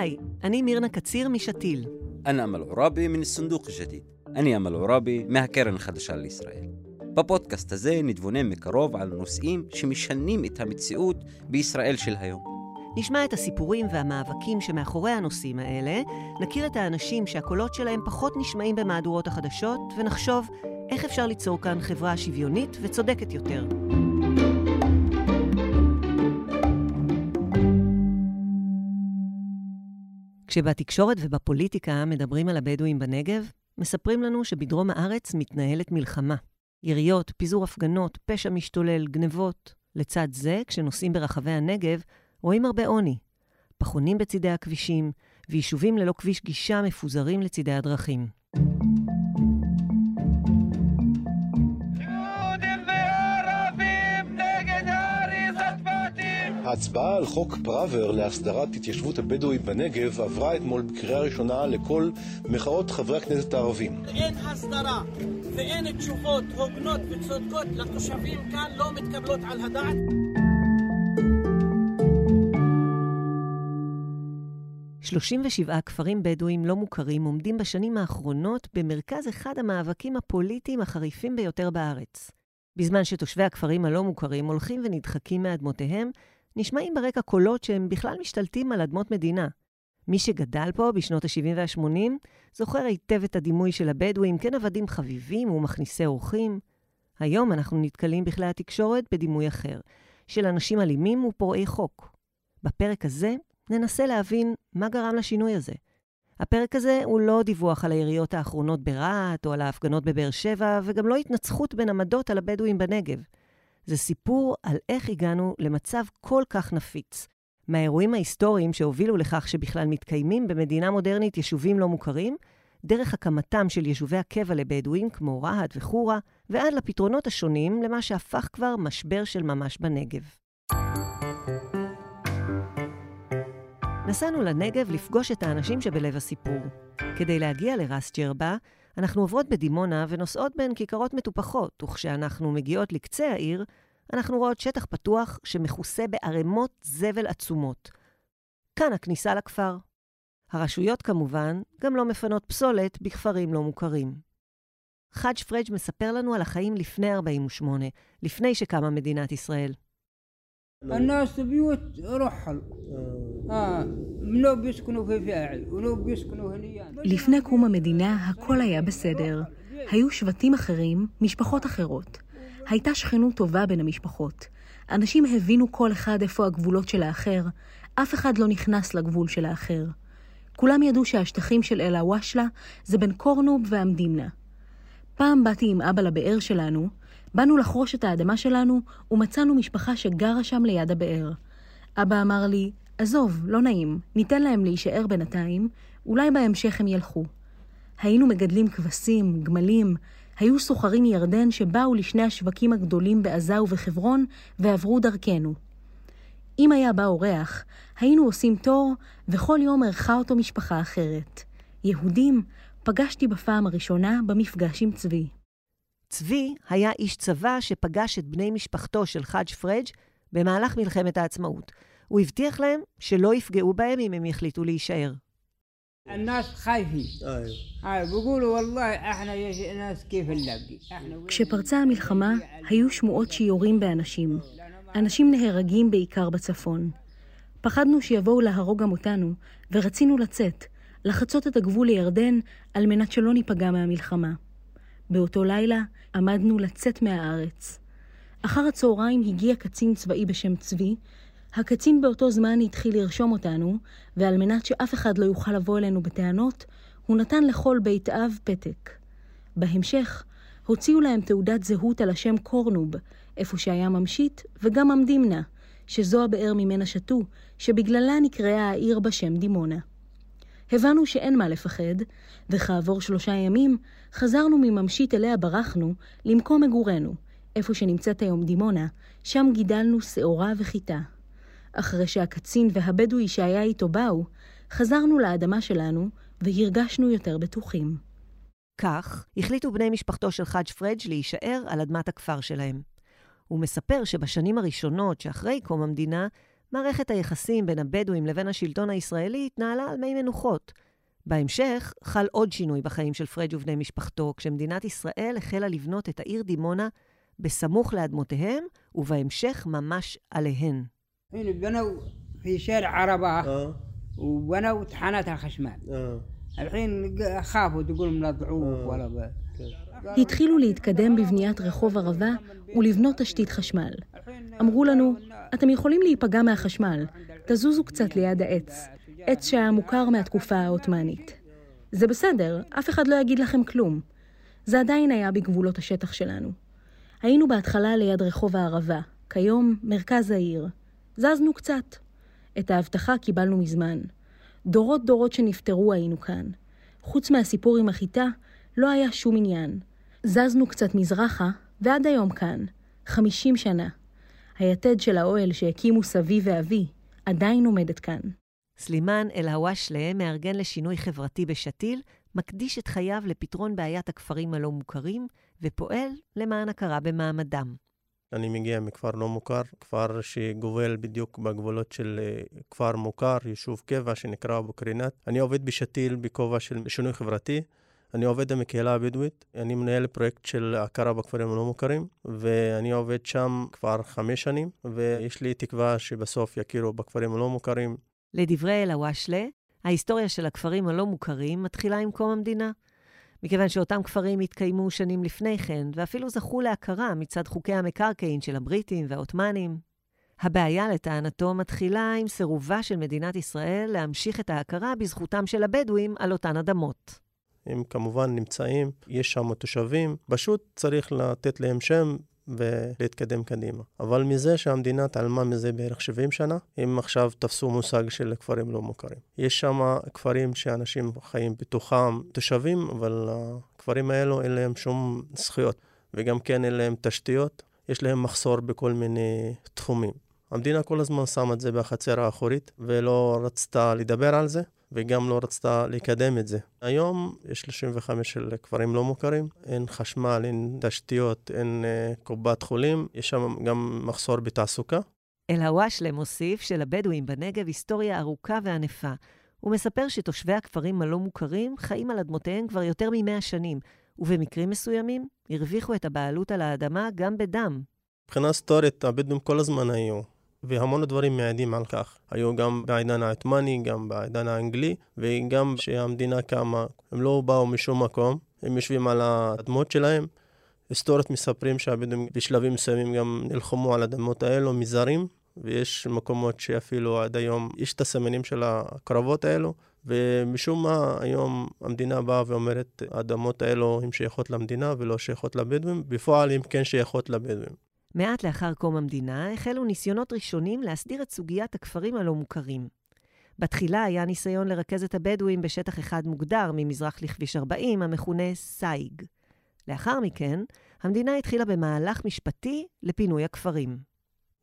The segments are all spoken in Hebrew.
היי, אני מירנה קציר משתיל. אני אמל עוראבי מן הסונדוק השתיל. אני אמל עוראבי מהקרן החדשה לישראל. בפודקאסט הזה נתבונן מקרוב על נושאים שמשנים את המציאות בישראל של היום. נשמע את הסיפורים והמאבקים שמאחורי הנושאים האלה, נכיר את האנשים שהקולות שלהם פחות נשמעים במהדורות החדשות, ונחשוב איך אפשר ליצור כאן חברה שוויונית וצודקת יותר. כשבתקשורת ובפוליטיקה מדברים על הבדואים בנגב, מספרים לנו שבדרום הארץ מתנהלת מלחמה. יריות, פיזור הפגנות, פשע משתולל, גנבות. לצד זה, כשנוסעים ברחבי הנגב, רואים הרבה עוני. פחונים בצידי הכבישים, ויישובים ללא כביש גישה מפוזרים לצידי הדרכים. ההצבעה על חוק פראוור להסדרת התיישבות הבדואית בנגב עברה אתמול בקריאה ראשונה לכל מחאות חברי הכנסת הערבים. אין הסדרה ואין תשובות הוגנות וצודקות לתושבים כאן לא מתקבלות על הדעת. שלושים ושבעה כפרים בדואיים לא מוכרים עומדים בשנים האחרונות במרכז אחד המאבקים הפוליטיים החריפים ביותר בארץ. בזמן שתושבי הכפרים הלא מוכרים הולכים ונדחקים מאדמותיהם, נשמעים ברקע קולות שהם בכלל משתלטים על אדמות מדינה. מי שגדל פה בשנות ה-70 וה-80 זוכר היטב את הדימוי של הבדואים כנוודים חביבים ומכניסי אורחים. היום אנחנו נתקלים בכלי התקשורת בדימוי אחר, של אנשים אלימים ופורעי חוק. בפרק הזה ננסה להבין מה גרם לשינוי הזה. הפרק הזה הוא לא דיווח על היריות האחרונות ברהט או על ההפגנות בבאר שבע, וגם לא התנצחות בין עמדות על הבדואים בנגב. זה סיפור על איך הגענו למצב כל כך נפיץ. מהאירועים ההיסטוריים שהובילו לכך שבכלל מתקיימים במדינה מודרנית יישובים לא מוכרים, דרך הקמתם של יישובי הקבע לבדואים כמו רהט וחורה, ועד לפתרונות השונים למה שהפך כבר משבר של ממש בנגב. נסענו לנגב לפגוש את האנשים שבלב הסיפור. כדי להגיע לרס ג'רבה, אנחנו עוברות בדימונה ונוסעות בין כיכרות מטופחות, וכשאנחנו מגיעות לקצה העיר, אנחנו רואות שטח פתוח שמכוסה בערימות זבל עצומות. כאן הכניסה לכפר. הרשויות כמובן גם לא מפנות פסולת בכפרים לא מוכרים. חאג' פריג' מספר לנו על החיים לפני 48, לפני שקמה מדינת ישראל. לפני קום המדינה הכל היה בסדר. היו שבטים אחרים, משפחות אחרות. הייתה שכנות טובה בין המשפחות. אנשים הבינו כל אחד איפה הגבולות של האחר, אף אחד לא נכנס לגבול של האחר. כולם ידעו שהשטחים של אלה וושלה זה בין קורנוב ועמדימנה. פעם באתי עם אבא לבאר שלנו, באנו לחרוש את האדמה שלנו, ומצאנו משפחה שגרה שם ליד הבאר. אבא אמר לי, עזוב, לא נעים, ניתן להם להישאר בינתיים, אולי בהמשך הם ילכו. היינו מגדלים כבשים, גמלים, היו סוחרים מירדן שבאו לשני השווקים הגדולים בעזה ובחברון ועברו דרכנו. אם היה בא אורח, היינו עושים תור, וכל יום ערכה אותו משפחה אחרת. יהודים פגשתי בפעם הראשונה במפגש עם צבי. צבי היה איש צבא שפגש את בני משפחתו של חאג' פריג' במהלך מלחמת העצמאות. הוא הבטיח להם שלא יפגעו בהם אם הם יחליטו להישאר. כשפרצה המלחמה, היו שמועות שיורים באנשים. אנשים נהרגים בעיקר בצפון. פחדנו שיבואו להרוג גם אותנו, ורצינו לצאת, לחצות את הגבול לירדן, על מנת שלא ניפגע מהמלחמה. באותו לילה עמדנו לצאת מהארץ. אחר הצהריים הגיע קצין צבאי בשם צבי, הקצין באותו זמן התחיל לרשום אותנו, ועל מנת שאף אחד לא יוכל לבוא אלינו בטענות, הוא נתן לכל בית אב פתק. בהמשך, הוציאו להם תעודת זהות על השם קורנוב, איפה שהיה ממשית, וגם המדימנה, שזו הבאר ממנה שתו, שבגללה נקראה העיר בשם דימונה. הבנו שאין מה לפחד, וכעבור שלושה ימים חזרנו מממשית אליה ברחנו למקום מגורנו, איפה שנמצאת היום דימונה, שם גידלנו שעורה וחיטה. אחרי שהקצין והבדואי שהיה איתו באו, חזרנו לאדמה שלנו והרגשנו יותר בטוחים. כך החליטו בני משפחתו של חאג' פריג' להישאר על אדמת הכפר שלהם. הוא מספר שבשנים הראשונות שאחרי קום המדינה, מערכת היחסים בין הבדואים לבין השלטון הישראלי התנהלה על מי מנוחות. בהמשך חל עוד שינוי בחיים של פריג' ובני משפחתו, כשמדינת ישראל החלה לבנות את העיר דימונה בסמוך לאדמותיהם, ובהמשך ממש עליהן. هنا بنوا في شارع عربة אה, وبنوا طحانات الخشمال אה, الحين ق- خافوا تقول من الضعوف ولا ب... התחילו להתקדם בבניית רחוב ערבה ולבנות תשתית חשמל. אמרו לנו, אתם יכולים להיפגע מהחשמל, תזוזו קצת ליד העץ, עץ שהיה מוכר מהתקופה העות'מאנית. זה בסדר, אף אחד לא יגיד לכם כלום. זה עדיין היה בגבולות השטח שלנו. היינו בהתחלה ליד רחוב הערבה, כיום מרכז העיר. זזנו קצת. את ההבטחה קיבלנו מזמן. דורות דורות שנפטרו היינו כאן. חוץ מהסיפור עם החיטה, לא היה שום עניין. זזנו קצת מזרחה, ועד היום כאן. 50 שנה. היתד של האוהל שהקימו סבי ואבי עדיין עומדת כאן. סלימאן אל-הוואשלה, מארגן לשינוי חברתי בשתיל, מקדיש את חייו לפתרון בעיית הכפרים הלא מוכרים, ופועל למען הכרה במעמדם. אני מגיע מכפר לא מוכר, כפר שגובל בדיוק בגבולות של אה, כפר מוכר, יישוב קבע שנקרא אבו קרינת. אני עובד בשתיל בכובע של שינוי חברתי. אני עובד עם הקהילה הבדואית, אני מנהל פרויקט של הכרה בכפרים הלא מוכרים, ואני עובד שם כבר חמש שנים, ויש לי תקווה שבסוף יכירו בכפרים הלא מוכרים. לדברי אל-הוואשלה, ההיסטוריה של הכפרים הלא מוכרים מתחילה עם קום המדינה. מכיוון שאותם כפרים התקיימו שנים לפני כן, ואפילו זכו להכרה מצד חוקי המקרקעין של הבריטים והעות'מאנים. הבעיה, לטענתו, מתחילה עם סירובה של מדינת ישראל להמשיך את ההכרה בזכותם של הבדואים על אותן אדמות. הם כמובן נמצאים, יש שם תושבים, פשוט צריך לתת להם שם ולהתקדם קדימה. אבל מזה שהמדינה התעלמה מזה בערך 70 שנה, הם עכשיו תפסו מושג של כפרים לא מוכרים. יש שם כפרים שאנשים חיים בתוכם, תושבים, אבל הכפרים האלו אין להם שום זכויות, וגם כן אין להם תשתיות, יש להם מחסור בכל מיני תחומים. המדינה כל הזמן שמה את זה בחצר האחורית, ולא רצתה לדבר על זה. וגם לא רצתה לקדם את זה. היום יש 35 של כפרים לא מוכרים, אין חשמל, אין תשתיות, אין uh, קופת חולים, יש שם גם מחסור בתעסוקה. אל-הוואשלה מוסיף שלבדואים בנגב היסטוריה ארוכה וענפה. הוא מספר שתושבי הכפרים הלא מוכרים חיים על אדמותיהם כבר יותר מ-100 שנים, ובמקרים מסוימים הרוויחו את הבעלות על האדמה גם בדם. מבחינה היסטורית, הבדואים כל הזמן היו והמון דברים מעידים על כך. היו גם בעידן העות'מאני, גם בעידן האנגלי, וגם כשהמדינה קמה, הם לא באו משום מקום, הם יושבים על האדמות שלהם. היסטוריות מספרים שהבדואים בשלבים מסוימים גם נלחמו על האדמות האלו מזרים, ויש מקומות שאפילו עד היום יש את הסמנים של הקרבות האלו, ומשום מה היום המדינה באה ואומרת, האדמות האלו הן שייכות למדינה ולא שייכות לבדואים, בפועל הן כן שייכות לבדואים. מעט לאחר קום המדינה החלו ניסיונות ראשונים להסדיר את סוגיית הכפרים הלא מוכרים. בתחילה היה ניסיון לרכז את הבדואים בשטח אחד מוגדר ממזרח לכביש 40, המכונה סייג. לאחר מכן, המדינה התחילה במהלך משפטי לפינוי הכפרים.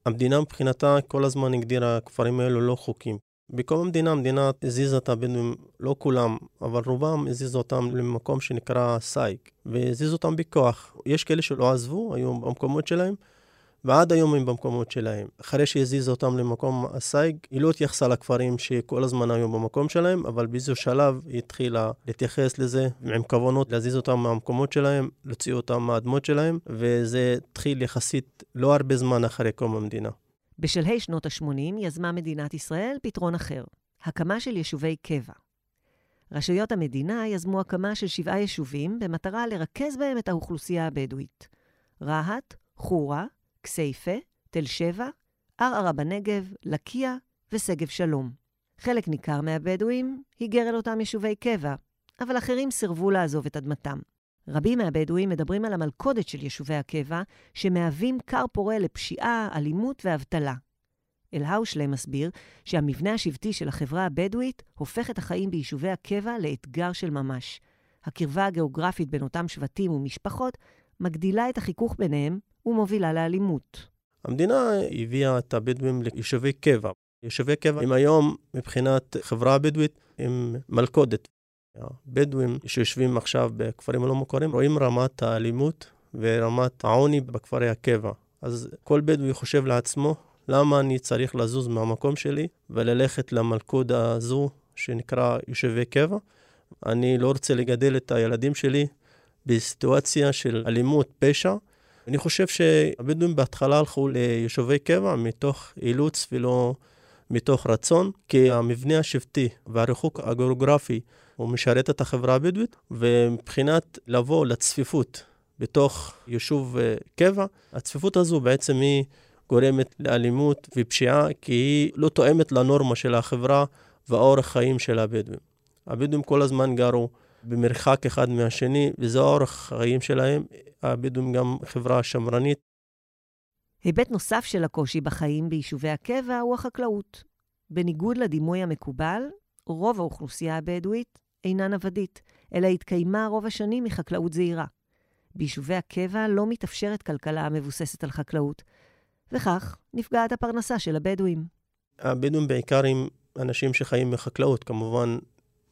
המדינה מבחינתה כל הזמן הגדירה הכפרים האלו לא חוקיים. בקום המדינה, המדינה הזיזה את הבדואים, לא כולם, אבל רובם הזיזו אותם למקום שנקרא סייג, והזיזו אותם בכוח. יש כאלה שלא עזבו, היו במקומות שלהם, ועד היום הם במקומות שלהם. אחרי שהזיזה אותם למקום הסייג, היא לא התייחסה לכפרים שכל הזמן היו במקום שלהם, אבל באיזשהו שלב היא התחילה להתייחס לזה עם כוונות להזיז אותם מהמקומות שלהם, להוציא אותם מהאדמות שלהם, וזה התחיל יחסית לא הרבה זמן אחרי קום המדינה. בשלהי שנות ה-80 יזמה מדינת ישראל פתרון אחר, הקמה של יישובי קבע. רשויות המדינה יזמו הקמה של שבעה יישובים במטרה לרכז בהם את האוכלוסייה הבדואית. רהט, חורה, כסייפה, תל שבע, ערערה בנגב, לקיה ושגב שלום. חלק ניכר מהבדואים היגר אל אותם יישובי קבע, אבל אחרים סירבו לעזוב את אדמתם. רבים מהבדואים מדברים על המלכודת של יישובי הקבע, שמהווים כר פורה לפשיעה, אלימות ואבטלה. אל-האושלה מסביר שהמבנה השבטי של החברה הבדואית הופך את החיים ביישובי הקבע לאתגר של ממש. הקרבה הגיאוגרפית בין אותם שבטים ומשפחות מגדילה את החיכוך ביניהם ומובילה לאלימות. המדינה הביאה את הבדואים ליישובי קבע. יישובי קבע הם היום, מבחינת חברה הבדואית, הם מלכודת. הבדואים שיושבים עכשיו בכפרים הלא מוכרים רואים רמת האלימות ורמת העוני בכפרי הקבע. אז כל בדואי חושב לעצמו למה אני צריך לזוז מהמקום שלי וללכת למלכוד הזו שנקרא יושבי קבע? אני לא רוצה לגדל את הילדים שלי בסיטואציה של אלימות, פשע. אני חושב שהבדואים בהתחלה הלכו ליישובי קבע מתוך אילוץ ולא מתוך רצון, כי המבנה השבטי והריחוק הגיאוגרפי הוא משרת את החברה הבדואית, ומבחינת לבוא לצפיפות בתוך יישוב אה, קבע, הצפיפות הזו בעצם היא גורמת לאלימות ופשיעה, כי היא לא תואמת לנורמה של החברה והאורח חיים של הבדואים. הבדואים כל הזמן גרו במרחק אחד מהשני, וזה אורח החיים שלהם. הבדואים גם חברה שמרנית. היבט נוסף של הקושי בחיים ביישובי הקבע הוא החקלאות. בניגוד לדימוי המקובל, רוב האוכלוסייה הבדואית אינה נוודית, אלא התקיימה רוב השנים מחקלאות זעירה. ביישובי הקבע לא מתאפשרת כלכלה המבוססת על חקלאות, וכך נפגעת הפרנסה של הבדואים. הבדואים בעיקר הם אנשים שחיים מחקלאות, כמובן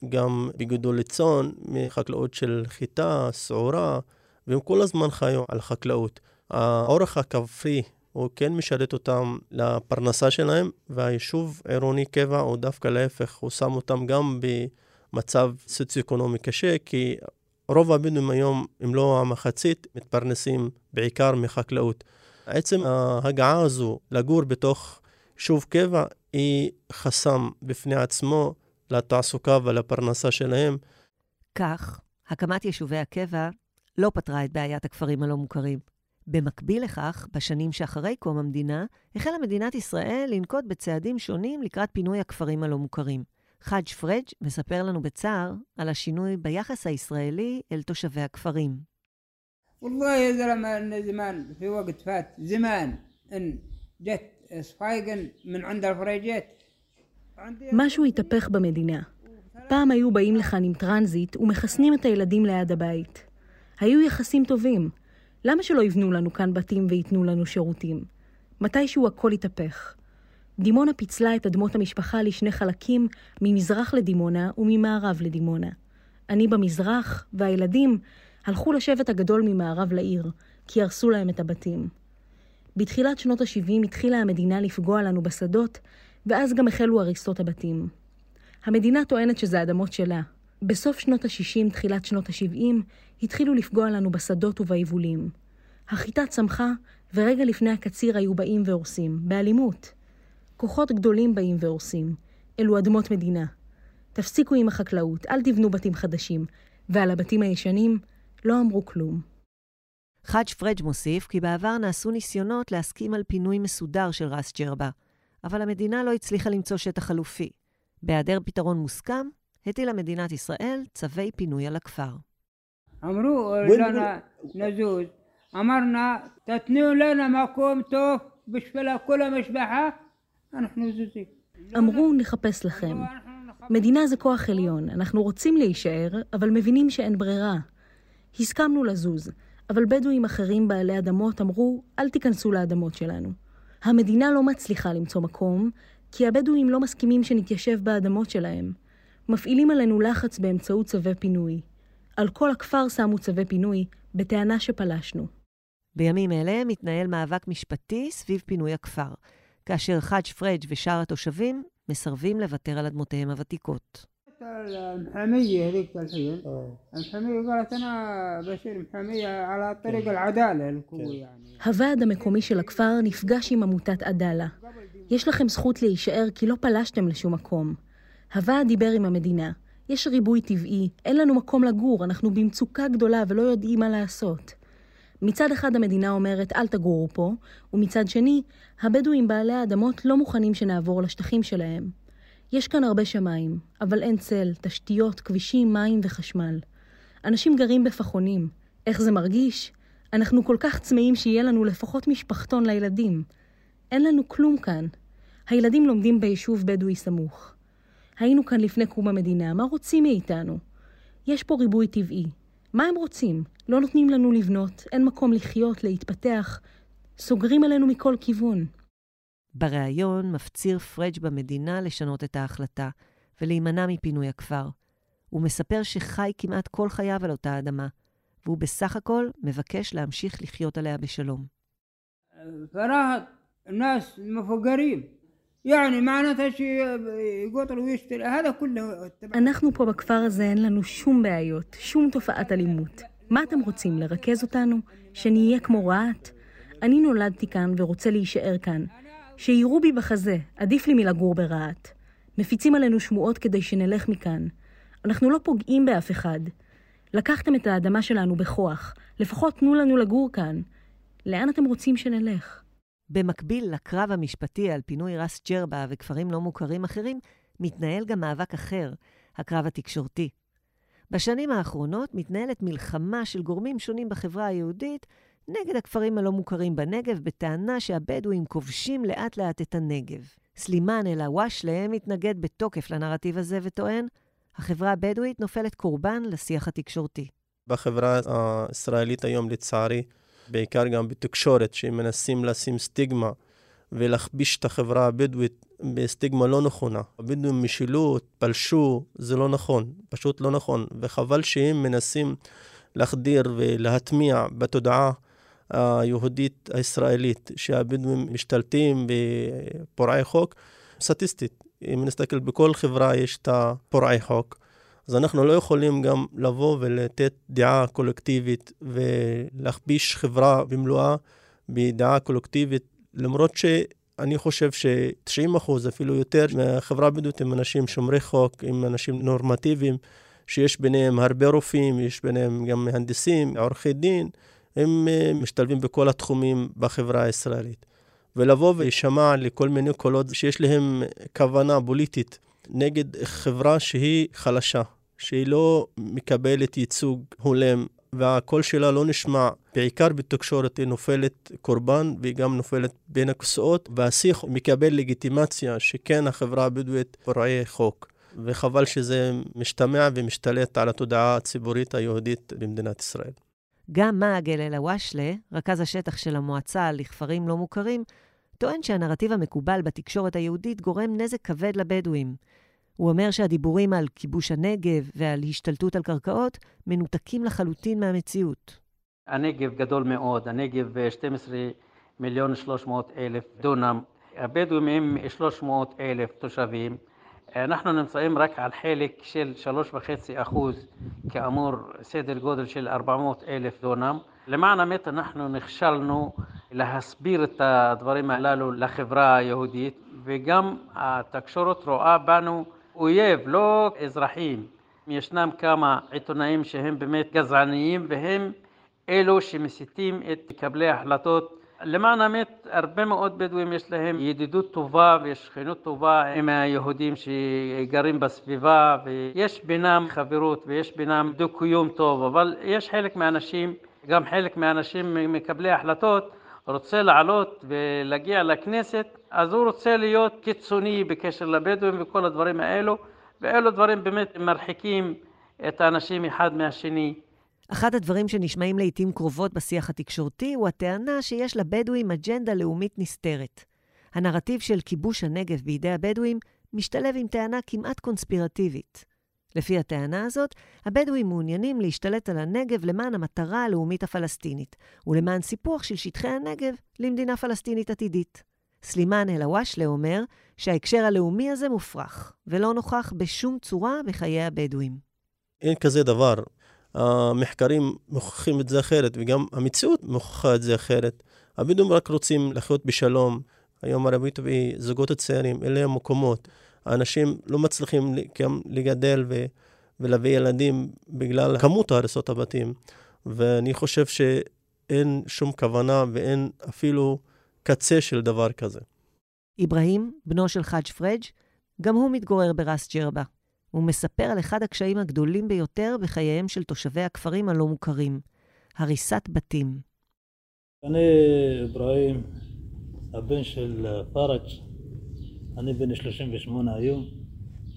גם בגידול צאן, מחקלאות של חיטה, שעורה, והם כל הזמן חיו על חקלאות. האורך הכפרי הוא כן משרת אותם לפרנסה שלהם, והיישוב עירוני קבע הוא דווקא להפך, הוא שם אותם גם במצב סוציו-אקונומי קשה, כי רוב הבדואים היום, אם לא המחצית, מתפרנסים בעיקר מחקלאות. עצם ההגעה הזו לגור בתוך יישוב קבע היא חסם בפני עצמו לתעסוקה ולפרנסה שלהם. כך, הקמת יישובי הקבע לא פתרה את בעיית הכפרים הלא מוכרים. במקביל לכך, בשנים שאחרי קום המדינה, החלה מדינת ישראל לנקוט בצעדים שונים לקראת פינוי הכפרים הלא מוכרים. חאג' פריג' מספר לנו בצער על השינוי ביחס הישראלי אל תושבי הכפרים. والله يا زلمة زمان في وقت فات زمان ان جت صفايقن من عند الفريجات משהו התהפך במדינה. פעם היו באים לכאן עם טרנזיט ומחסנים את הילדים ליד הבית. היו יחסים טובים. למה שלא יבנו לנו כאן בתים וייתנו לנו שירותים? מתישהו הכל התהפך. דימונה פיצלה את אדמות המשפחה לשני חלקים, ממזרח לדימונה וממערב לדימונה. אני במזרח, והילדים הלכו לשבט הגדול ממערב לעיר, כי הרסו להם את הבתים. בתחילת שנות ה-70 התחילה המדינה לפגוע לנו בשדות, ואז גם החלו הריסות הבתים. המדינה טוענת שזה אדמות שלה. בסוף שנות ה-60, תחילת שנות ה-70, התחילו לפגוע לנו בשדות וביבולים. החיטה צמחה, ורגע לפני הקציר היו באים והורסים, באלימות. כוחות גדולים באים והורסים. אלו אדמות מדינה. תפסיקו עם החקלאות, אל תבנו בתים חדשים. ועל הבתים הישנים, לא אמרו כלום. חאג' פריג' מוסיף כי בעבר נעשו ניסיונות להסכים על פינוי מסודר של ראס ג'רבה, אבל המדינה לא הצליחה למצוא שטח חלופי. בהיעדר פתרון מוסכם, הטילה מדינת ישראל צווי פינוי על הכפר. אמרו לנו נזוז, אמרנה תתנו לנו מקום טוב בשביל כל המשפחה, אנחנו זוזים. אמרו, נחפש לכם. מדינה זה כוח עליון, אנחנו רוצים להישאר, אבל מבינים שאין ברירה. הסכמנו לזוז, אבל בדואים אחרים בעלי אדמות אמרו, אל תיכנסו לאדמות שלנו. המדינה לא מצליחה למצוא מקום, כי הבדואים לא מסכימים שנתיישב באדמות שלהם. מפעילים עלינו לחץ באמצעות צווי פינוי. על כל הכפר שמו צווי פינוי, בטענה שפלשנו. בימים אלה מתנהל מאבק משפטי סביב פינוי הכפר, כאשר חאג' פריג' ושאר התושבים מסרבים לוותר על אדמותיהם הוותיקות. المحامية هذيك الحين المحامية قالت أنا بصير محامية على طريق العدالة القوي يعني הוועד המקומי של הכפר נפגש עם עמותת עדאלה. יש לכם זכות להישאר כי לא פלשתם לשום מקום. הוועד דיבר עם המדינה. יש ריבוי טבעי, אין לנו מקום לגור, אנחנו במצוקה גדולה ולא יודעים מה לעשות. מצד אחד המדינה אומרת אל תגורו פה, ומצד שני, הבדואים בעלי האדמות לא מוכנים שנעבור לשטחים שלהם. יש כאן הרבה שמיים, אבל אין צל, תשתיות, כבישים, מים וחשמל. אנשים גרים בפחונים. איך זה מרגיש? אנחנו כל כך צמאים שיהיה לנו לפחות משפחתון לילדים. אין לנו כלום כאן. הילדים לומדים ביישוב בדואי סמוך. היינו כאן לפני קום המדינה, מה רוצים מאיתנו? יש פה ריבוי טבעי. מה הם רוצים? לא נותנים לנו לבנות, אין מקום לחיות, להתפתח. סוגרים עלינו מכל כיוון. בריאיון מפציר פריג' במדינה לשנות את ההחלטה ולהימנע מפינוי הכפר. הוא מספר שחי כמעט כל חייו על אותה אדמה, והוא בסך הכל מבקש להמשיך לחיות עליה בשלום. فراحت الناس مفقرين يعني معناتها شيء يقطر ويشتري هذا كله تبع אנחנו פה בכפר הזה אין לנו שום בעיות, שום תופעת אלימות. מה אתם רוצים, לרכז אותנו? שנהיה כמו רהט? אני נולדתי כאן ורוצה להישאר כאן. שיירו בי בחזה, עדיף לי מלגור ברהט. מפיצים עלינו שמועות כדי שנלך מכאן. אנחנו לא פוגעים באף אחד. לקחתם את האדמה שלנו בכוח, לפחות תנו לנו לגור כאן. לאן אתם רוצים שנלך? במקביל לקרב המשפטי על פינוי רס ג'רבה וכפרים לא מוכרים אחרים, מתנהל גם מאבק אחר, הקרב התקשורתי. בשנים האחרונות מתנהלת מלחמה של גורמים שונים בחברה היהודית נגד הכפרים הלא מוכרים בנגב, בטענה שהבדואים כובשים לאט-לאט את הנגב. סלימאן אל-אוואשלה מתנגד בתוקף לנרטיב הזה וטוען, החברה הבדואית נופלת קורבן לשיח התקשורתי. בחברה הישראלית היום, לצערי, בעיקר גם בתקשורת, שמנסים לשים סטיגמה ולהכביש את החברה הבדואית בסטיגמה לא נכונה. הבדואים משילות, פלשו, זה לא נכון, פשוט לא נכון. וחבל שהם מנסים להחדיר ולהטמיע בתודעה היהודית הישראלית שהבדואים משתלטים בפורעי חוק, סטטיסטית. אם נסתכל בכל חברה יש את הפורעי חוק. אז אנחנו לא יכולים גם לבוא ולתת דעה קולקטיבית ולהכפיש חברה במלואה בדעה קולקטיבית, למרות שאני חושב ש-90 אחוז, אפילו יותר, מהחברה הבדואית הם אנשים שומרי חוק, הם אנשים נורמטיביים, שיש ביניהם הרבה רופאים, יש ביניהם גם מהנדסים, עורכי דין, הם אה, משתלבים בכל התחומים בחברה הישראלית. ולבוא ולהישמע לכל מיני קולות שיש להם כוונה פוליטית נגד חברה שהיא חלשה, שהיא לא מקבלת ייצוג הולם והקול שלה לא נשמע, בעיקר בתקשורת היא נופלת קורבן והיא גם נופלת בין הכסאות, והשיח מקבל לגיטימציה שכן החברה הבדואית פורעי חוק. וחבל שזה משתמע ומשתלט על התודעה הציבורית היהודית במדינת ישראל. גם מאגל אל-אוואשלה, רכז השטח של המועצה לכפרים לא מוכרים, טוען שהנרטיב המקובל בתקשורת היהודית גורם נזק כבד לבדואים. הוא אומר שהדיבורים על כיבוש הנגב ועל השתלטות על קרקעות מנותקים לחלוטין מהמציאות. הנגב גדול מאוד, הנגב 12 מיליון 300 אלף דונם, הבדואים הם 300 אלף תושבים. אנחנו נמצאים רק על חלק של 3.5 אחוז, כאמור סדר גודל של 400 אלף דונם. למען האמת אנחנו נכשלנו להסביר את הדברים הללו לחברה היהודית וגם התקשורת רואה בנו אויב, לא אזרחים. ישנם כמה עיתונאים שהם באמת גזעניים והם אלו שמסיתים את מקבלי ההחלטות. למען האמת, הרבה מאוד בדואים יש להם ידידות טובה ושכנות טובה עם היהודים שגרים בסביבה ויש בינם חברות ויש בינם דו-קיום טוב, אבל יש חלק מהאנשים, גם חלק מהאנשים מקבלי ההחלטות רוצה לעלות ולהגיע לכנסת, אז הוא רוצה להיות קיצוני בקשר לבדואים וכל הדברים האלו, ואלו דברים באמת מרחיקים את האנשים אחד מהשני. אחד הדברים שנשמעים לעיתים קרובות בשיח התקשורתי הוא הטענה שיש לבדואים אג'נדה לאומית נסתרת. הנרטיב של כיבוש הנגב בידי הבדואים משתלב עם טענה כמעט קונספירטיבית. לפי הטענה הזאת, הבדואים מעוניינים להשתלט על הנגב למען המטרה הלאומית הפלסטינית, ולמען סיפוח של שטחי הנגב למדינה פלסטינית עתידית. סלימאן אל-אוואשלה אומר שההקשר הלאומי הזה מופרך, ולא נוכח בשום צורה בחיי הבדואים. אין כזה דבר. המחקרים מוכיחים את זה אחרת, וגם המציאות מוכיחה את זה אחרת. הבדואים רק רוצים לחיות בשלום. היום ערבית וזוגות הצעירים, אלה המקומות. האנשים לא מצליחים גם לגדל ו, ולהביא ילדים בגלל כמות הריסות הבתים. ואני חושב שאין שום כוונה ואין אפילו קצה של דבר כזה. אברהים, בנו של חאג' פריג', גם הוא מתגורר בראס ג'רבה. הוא מספר על אחד הקשיים הגדולים ביותר בחייהם של תושבי הכפרים הלא מוכרים, הריסת בתים. אני אברהים, הבן של פראג', אני בן 38 היום,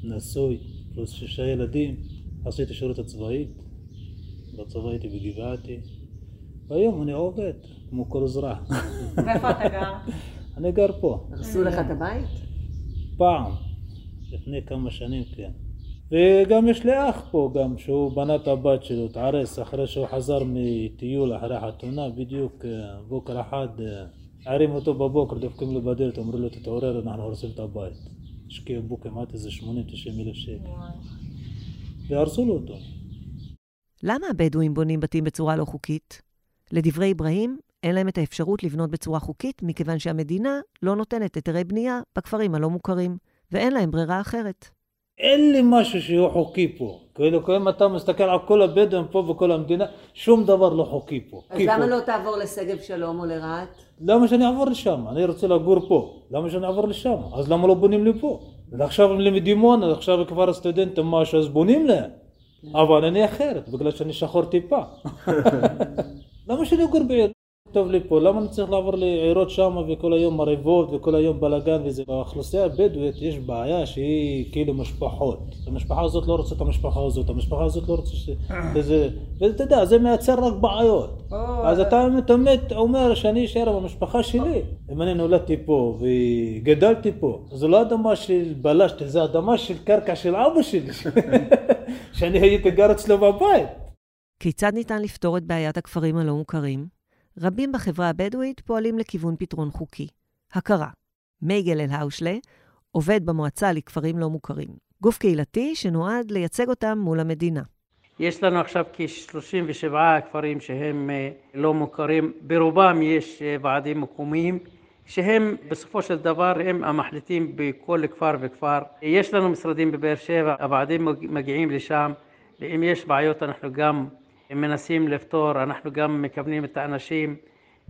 נשוי, פלוס שישה ילדים, עשיתי שירות הצבאי, בצבא הייתי בגבעתי, והיום אני עובד, כמו כל אזרח. ואיפה אתה גר? אני גר פה. הרסו לך את הבית? פעם, לפני כמה שנים, כן. וגם יש לי אח פה גם, שהוא בנה את הבת שלו, התערס אחרי שהוא חזר מטיול אחרי החתונה, בדיוק בוקר אחד מערים אותו בבוקר, דופקים לו בדלת, אומרים לו תתעורר, אנחנו הורסים את הבית. השקיעו בו כמעט איזה 80-90 אלף שקל. והרסו לו אותו. למה הבדואים בונים בתים בצורה לא חוקית? לדברי אברהים, אין להם את האפשרות לבנות בצורה חוקית, מכיוון שהמדינה לא נותנת היתרי בנייה בכפרים הלא מוכרים, ואין להם ברירה אחרת. אין לי משהו שהוא חוקי פה. כאילו, אם אתה מסתכל על כל הבדואים פה וכל המדינה, שום דבר לא חוקי פה. אז למה לא תעבור לשגב שלום או לרהט? למה שאני אעבור לשם? אני רוצה לגור פה. למה שאני אעבור לשם? אז למה לא בונים לי פה? ועכשיו הם לדימונה, עכשיו כבר הסטודנטים משהו, אז בונים להם. אבל אני אחרת, בגלל שאני שחור טיפה. למה שאני אגור בעיר? טוב לי פה, למה אני צריך לעבור לעירות שם וכל היום מריבות וכל היום בלאגן וזה? באוכלוסייה הבדואית יש בעיה שהיא כאילו משפחות. המשפחה הזאת לא רוצה את המשפחה הזאת, המשפחה הזאת לא רוצה ש... וזה, ואתה יודע, זה מייצר רק בעיות. אז אתה באמת אומר שאני אשאר במשפחה שלי. אם אני נולדתי פה וגדלתי פה, זו לא אדמה של בלשתי, זו אדמה של קרקע של אבא שלי, שאני הייתי גר אצלו בבית. כיצד ניתן לפתור את בעיית הכפרים הלא מוכרים? רבים בחברה הבדואית פועלים לכיוון פתרון חוקי. הכרה. מייגל אל-האושלה עובד במועצה לכפרים לא מוכרים, גוף קהילתי שנועד לייצג אותם מול המדינה. יש לנו עכשיו כ-37 כפרים שהם אה, לא מוכרים, ברובם יש אה, ועדים מקומיים שהם בסופו של דבר הם המחליטים בכל כפר וכפר. יש לנו משרדים בבאר שבע, הוועדים מגיעים לשם, ואם יש בעיות אנחנו גם מנסים לפתור, אנחנו גם מכוונים את האנשים,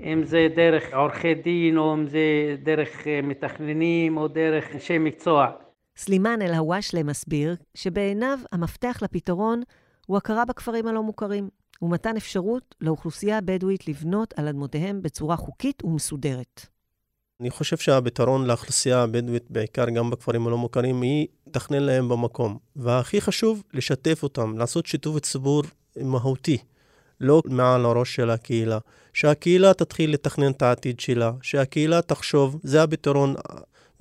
אם זה דרך עורכי דין, או אם זה דרך אה, מתכננים, או דרך אנשי מקצוע. סלימאן אל-הוואשלה מסביר שבעיניו המפתח לפתרון הוא הכרה בכפרים הלא מוכרים, ומתן אפשרות לאוכלוסייה הבדואית לבנות על אדמותיהם בצורה חוקית ומסודרת. אני חושב שהפתרון לאוכלוסייה הבדואית, בעיקר גם בכפרים הלא מוכרים, היא לתכנן להם במקום. והכי חשוב, לשתף אותם, לעשות שיתוף ציבור מהותי, לא מעל הראש של הקהילה. שהקהילה תתחיל לתכנן את העתיד שלה, שהקהילה תחשוב, זה הפתרון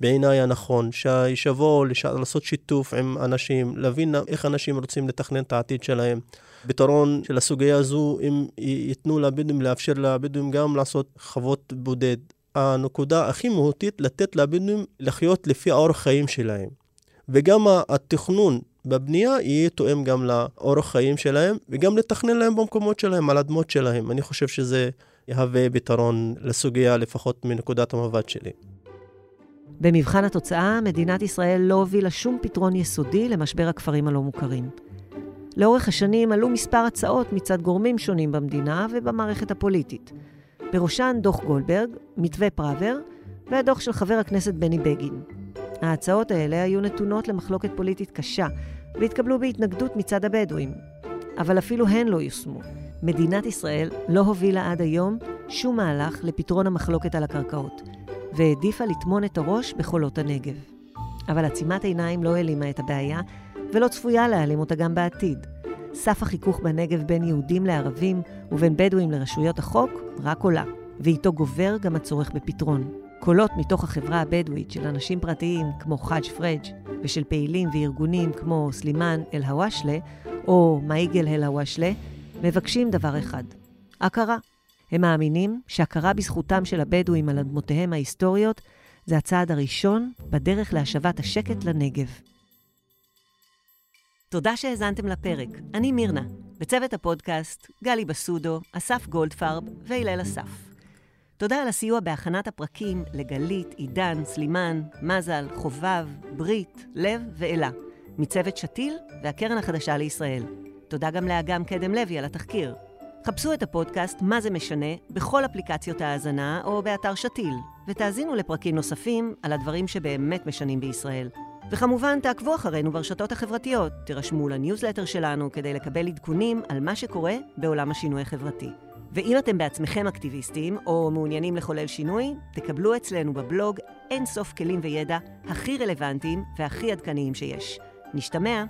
בעיניי הנכון, שיבואו לש... לעשות שיתוף עם אנשים, להבין איך אנשים רוצים לתכנן את העתיד שלהם. פתרון של הסוגיה הזו, אם ייתנו לבדואים, לאפשר לבדואים גם לעשות חוות בודד. הנקודה הכי מהותית, לתת לבדואים לחיות לפי האורח חיים שלהם. וגם התכנון בבנייה יהיה תואם גם לאורח חיים שלהם, וגם לתכנן להם במקומות שלהם, על אדמות שלהם. אני חושב שזה יהווה פתרון לסוגיה, לפחות מנקודת המבט שלי. במבחן התוצאה, מדינת ישראל לא הובילה שום פתרון יסודי למשבר הכפרים הלא מוכרים. לאורך השנים עלו מספר הצעות מצד גורמים שונים במדינה ובמערכת הפוליטית. בראשן דוח גולדברג, מתווה פראוור והדוח של חבר הכנסת בני בגין. ההצעות האלה היו נתונות למחלוקת פוליטית קשה, והתקבלו בהתנגדות מצד הבדואים. אבל אפילו הן לא יושמו. מדינת ישראל לא הובילה עד היום שום מהלך לפתרון המחלוקת על הקרקעות, והעדיפה לטמון את הראש בחולות הנגב. אבל עצימת עיניים לא העלימה את הבעיה, ולא צפויה להעלים אותה גם בעתיד. סף החיכוך בנגב בין יהודים לערבים ובין בדואים לרשויות החוק רק עולה, ואיתו גובר גם הצורך בפתרון. קולות מתוך החברה הבדואית של אנשים פרטיים כמו חאג' פריג' ושל פעילים וארגונים כמו סלימאן אל-הוואשלה או מייגל אל-הוואשלה מבקשים דבר אחד, הכרה. הם מאמינים שהכרה בזכותם של הבדואים על אדמותיהם ההיסטוריות זה הצעד הראשון בדרך להשבת השקט לנגב. תודה שהאזנתם לפרק. אני מירנה. בצוות הפודקאסט, גלי בסודו, אסף גולדפרב והלל אסף. תודה על הסיוע בהכנת הפרקים לגלית, עידן, סלימן, מזל, חובב, ברית, לב ואלה, מצוות שתיל והקרן החדשה לישראל. תודה גם לאגם קדם לוי על התחקיר. חפשו את הפודקאסט "מה זה משנה" בכל אפליקציות ההאזנה או באתר שתיל, ותאזינו לפרקים נוספים על הדברים שבאמת משנים בישראל. וכמובן, תעקבו אחרינו ברשתות החברתיות, תירשמו לניוזלטר שלנו כדי לקבל עדכונים על מה שקורה בעולם השינוי החברתי. ואם אתם בעצמכם אקטיביסטים או מעוניינים לחולל שינוי, תקבלו אצלנו בבלוג אין סוף כלים וידע הכי רלוונטיים והכי עדכניים שיש. נשתמע.